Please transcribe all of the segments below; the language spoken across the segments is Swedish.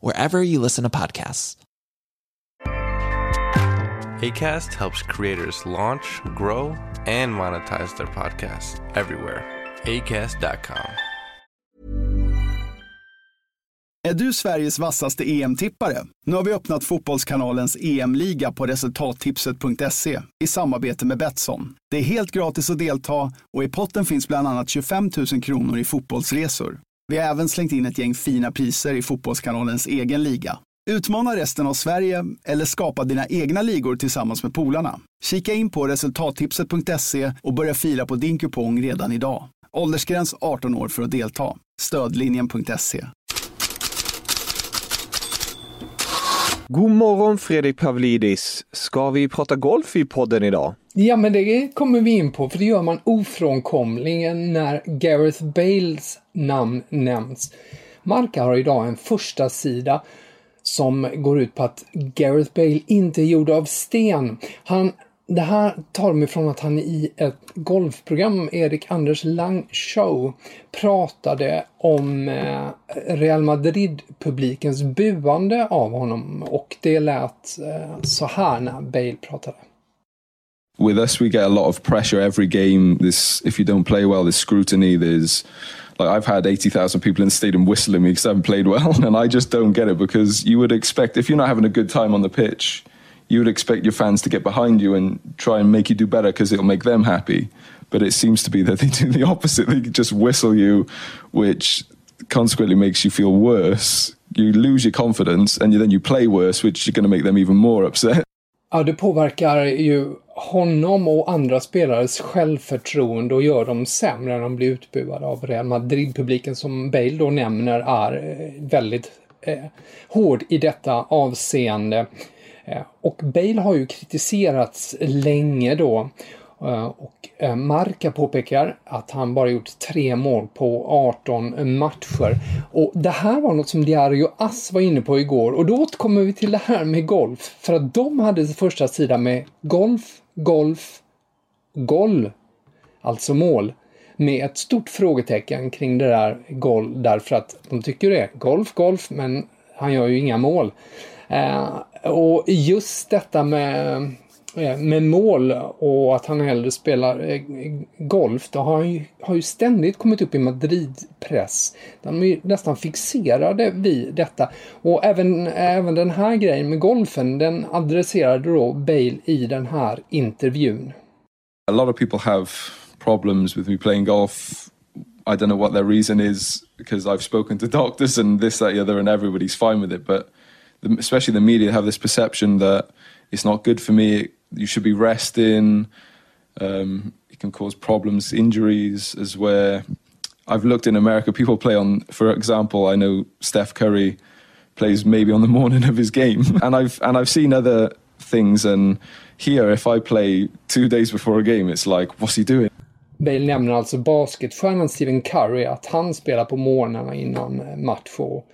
wherever you listen to podcasts. ACAST helps creators launch, grow, and monetize their podcasts everywhere. ACAST.com. Är du Sveriges vassaste EM-tippare? Nu har vi öppnat Fotbollskanalens EM-liga på resultattipset.se i samarbete med Betsson. Det är helt gratis att delta och i potten finns bland annat 25 000 kronor i fotbollsresor. Vi har även slängt in ett gäng fina priser i Fotbollskanalens egen liga. Utmana resten av Sverige eller skapa dina egna ligor tillsammans med polarna. Kika in på resultattipset.se och börja fila på din kupong redan idag. Åldersgräns 18 år för att delta. Stödlinjen.se. God morgon Fredrik Pavlidis. Ska vi prata golf i podden idag? Ja, men det kommer vi in på, för det gör man ofrånkomligen när Gareth Bales namn nämns. Marca har idag en första sida som går ut på att Gareth Bale inte är gjord av sten. Han, det här tar mig från att han i ett golfprogram, Erik Anders Lang Show, pratade om eh, Real Madrid-publikens buande av honom och det lät eh, så här när Bale pratade. with us we get a lot of pressure every game this if you don't play well there's scrutiny there's like I've had 80,000 people in the stadium whistling me because I haven't played well and I just don't get it because you would expect if you're not having a good time on the pitch you would expect your fans to get behind you and try and make you do better because it'll make them happy. But it seems to be that they do the opposite. They just whistle you which consequently makes you feel worse. You lose your confidence and then you play worse which is going to make them even more upset. Ja, det påverkar ju honom och andra spelares självförtroende och gör dem sämre när de blir utbuade av Real Madrid-publiken som Bale då nämner är eh, väldigt eh, hård i detta avseende. Eh, och Bale har ju kritiserats länge då eh, och eh, Marca påpekar att han bara gjort tre mål på 18 matcher. Och det här var något som Diario Ass var inne på igår och då återkommer vi till det här med golf. För att de hade första sidan med golf, golf, golf, Alltså mål. Med ett stort frågetecken kring det där golf därför att de tycker det är golf, golf men han gör ju inga mål och just detta med, eh, med mål och att han hellre spelar eh, golf, det har ju, har ju ständigt kommit upp i Madrid-press. De är ju nästan fixerade vid detta. Och även, även den här grejen med golfen, den adresserade då Bale i den här intervjun. a lot of people have problems with me playing golf. I don't know what their reason is because I've spoken to doctors and this, that, the other, and everybody's fine with it. But especially the media have this perception that it's not good for me. You should be resting. Um, it can cause problems, injuries, as where I've looked in America. People play on, for example, I know Steph Curry plays maybe on the morning of his game, and I've and I've seen other things. And here, if I play two days before a game, it's like, what's he doing? Bale nämner alltså basketstjärnan Stephen Curry, att han spelar på morgnarna innan match och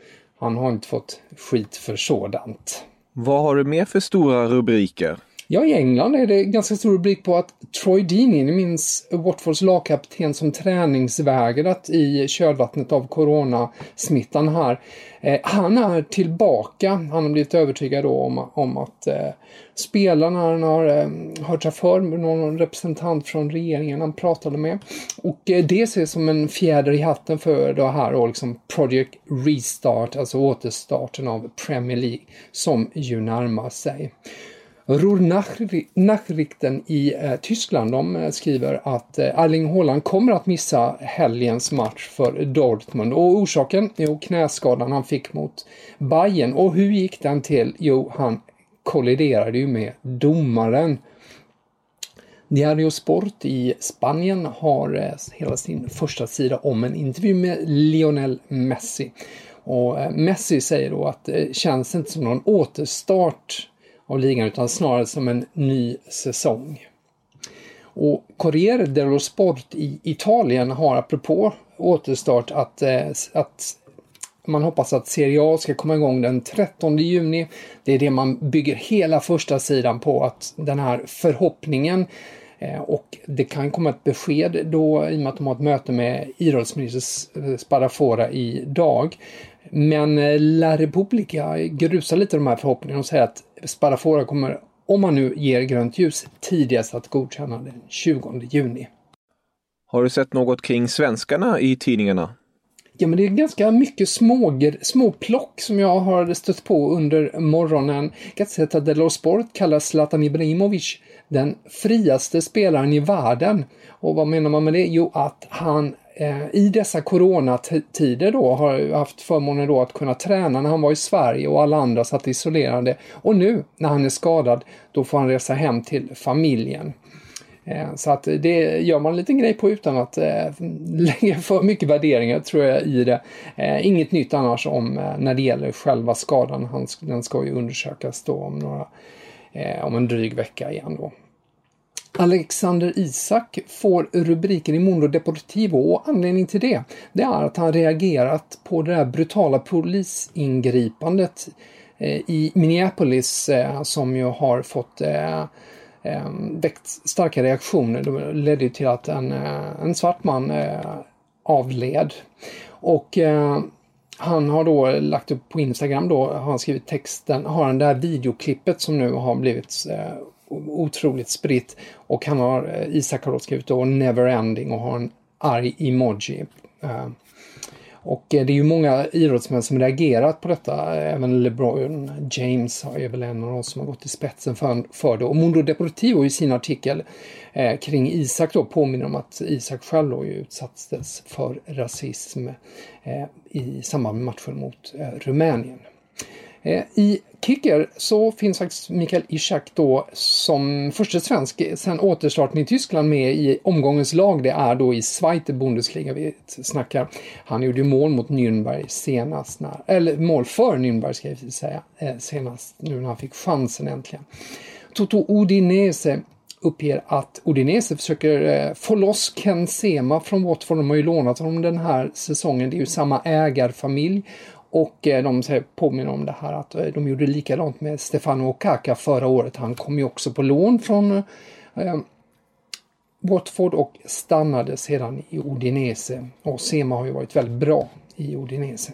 han har inte fått skit för sådant. Vad har du mer för stora rubriker? Ja, i England är det ganska stor rubrik på att Troy Deeney, ni minns Watfords lagkapten som träningsvägrat i kölvattnet av coronasmittan här. Eh, han är tillbaka. Han har blivit övertygad om, om att eh, spelarna han har eh, hört sig för med någon representant från regeringen han pratade med. Och eh, det ses som en fjäder i hatten för det här och liksom Project Restart, alltså återstarten av Premier League som ju närmar sig. Ruhr-Nachrichten i eh, Tyskland de eh, skriver att eh, Erling Haaland kommer att missa helgens match för Dortmund och orsaken? Jo, knäskadan han fick mot Bayern och hur gick den till? Jo, han kolliderade ju med domaren. Diario Sport i Spanien har eh, hela sin första sida om en intervju med Lionel Messi. Och eh, Messi säger då att det känns inte som någon återstart av ligan utan snarare som en ny säsong. Och Corriere dello Sport i Italien har apropå återstart att, eh, att man hoppas att Serie A ska komma igång den 13 juni. Det är det man bygger hela första sidan på, att den här förhoppningen eh, och det kan komma ett besked då i och med att de har ett möte med idrottsminister Spadafora idag. Men eh, La Repubblica grusar lite de här förhoppningarna och säger att Spadafora kommer, om man nu ger grönt ljus, tidigast att godkänna den 20 juni. Har du sett något kring svenskarna i tidningarna? Ja, men det är ganska mycket små, små plock som jag har stött på under morgonen. Gazzetta dello Sport kallar Zlatan Ibrahimovic den friaste spelaren i världen. Och vad menar man med det? Jo, att han Eh, i dessa coronatider då har haft förmånen då att kunna träna när han var i Sverige och alla andra satt isolerade. Och nu när han är skadad, då får han resa hem till familjen. Eh, så att det gör man en liten grej på utan att eh, lägga för mycket värderingar tror jag i det. Inget nytt annars om när det gäller själva skadan. den ska ju undersökas då om, några, om en dryg vecka igen då. Alexander Isak får rubriken i Mundo Deportivo och anledningen till det, det är att han reagerat på det där brutala polisingripandet eh, i Minneapolis eh, som ju har fått eh, väckt starka reaktioner. Det ledde till att en, en svart man avled. Och han har då lagt upp på Instagram då, har han skrivit texten, har han det här videoklippet som nu har blivit otroligt spritt. Och han har, eh, Isak har då skrivit då Neverending och har en arg emoji. Eh, och eh, det är ju många idrottsmän som reagerat på detta. Även LeBron James är väl en av de som har gått i spetsen för, för det. Och Mundo Deportivo i sin artikel eh, kring Isak då påminner om att Isak själv då ju utsattes för rasism eh, i samband med matchen mot eh, Rumänien. Eh, I kicker så finns faktiskt Mikael Ishak då som första svensk sen återstarten i Tyskland med i omgångens lag. Det är då i Zweite Bundesliga vi snackar. Han gjorde mål mot Nürnberg senast, när, eller mål för Nürnberg ska jag säga, eh, senast nu när han fick chansen äntligen. Toto Udinese uppger att Udinese försöker eh, få loss Ken Sema från Watford. De har ju lånat honom den här säsongen. Det är ju samma ägarfamilj och eh, de påminner om det här att eh, de gjorde likadant med Stefano Okaka förra året. Han kom ju också på lån från eh, Watford och stannade sedan i Udinese. Och Sema har ju varit väldigt bra i Odinese.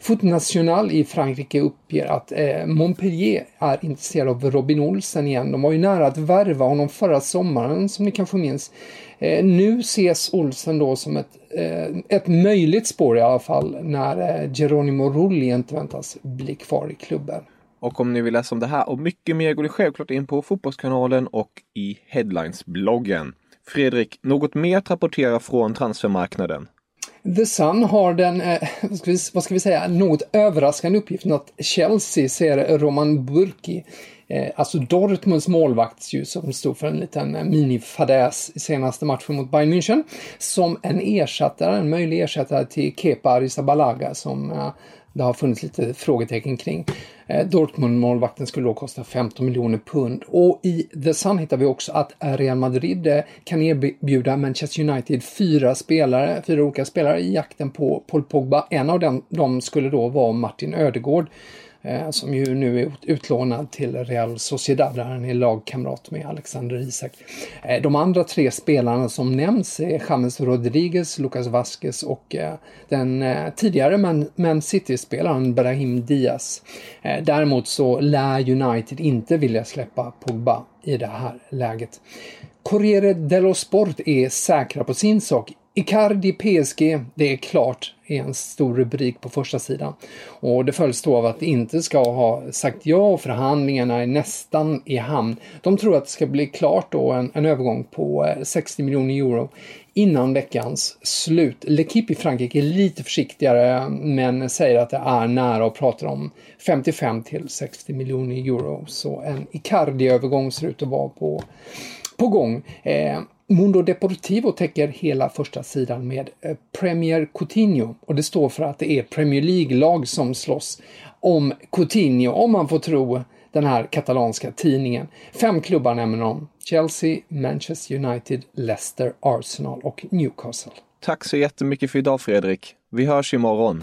Foot National i Frankrike uppger att eh, Montpellier är intresserad av Robin Olsen igen. De var ju nära att värva honom förra sommaren som ni kanske minns. Eh, nu ses Olsen då som ett, eh, ett möjligt spår i alla fall när eh, Geronimo Rulli inte väntas bli kvar i klubben. Och om ni vill läsa om det här och mycket mer går ni självklart in på Fotbollskanalen och i Headlines-bloggen. Fredrik, något mer att rapportera från transfermarknaden? The Sun har den, eh, vad ska vi säga, något överraskande uppgiften att Chelsea ser Roman Burki, eh, alltså Dortmunds målvakt ju, som stod för en liten eh, minifadäs i senaste matchen mot Bayern München, som en ersättare, en möjlig ersättare till Kepa Arrizabalaga som eh, det har funnits lite frågetecken kring. Eh, Dortmund-målvakten skulle då kosta 15 miljoner pund. Och i The Sun hittar vi också att Real Madrid eh, kan erbjuda Manchester United fyra spelare, fyra olika spelare i jakten på Paul Pogba. En av dem, dem skulle då vara Martin Ödegård. Eh, som ju nu är utlånad till Real Sociedad där han är lagkamrat med Alexander Isak. Eh, de andra tre spelarna som nämns är James Rodriguez, Lucas Vasquez och eh, den tidigare Man, Man City-spelaren Brahim Diaz. Däremot så lär United inte vilja släppa Pogba i det här läget. Corriere dello Sport är säkra på sin sak. Icardi PSG, det är klart, är en stor rubrik på första sidan. Och det följs då av att inte ska ha sagt ja och förhandlingarna är nästan i hamn. De tror att det ska bli klart då en, en övergång på eh, 60 miljoner euro innan veckans slut. L'Equipe i Frankrike är lite försiktigare men säger att det är nära och pratar om 55 till 60 miljoner euro. Så en Icardi-övergång ser ut att vara på, på gång. Eh, Mundo Deportivo täcker hela första sidan med eh, Premier Coutinho och det står för att det är Premier League-lag som slåss om Coutinho, om man får tro den här katalanska tidningen. Fem klubbar nämner de. Chelsea, Manchester United, Leicester, Arsenal och Newcastle. Tack så jättemycket för idag Fredrik. Vi hörs imorgon.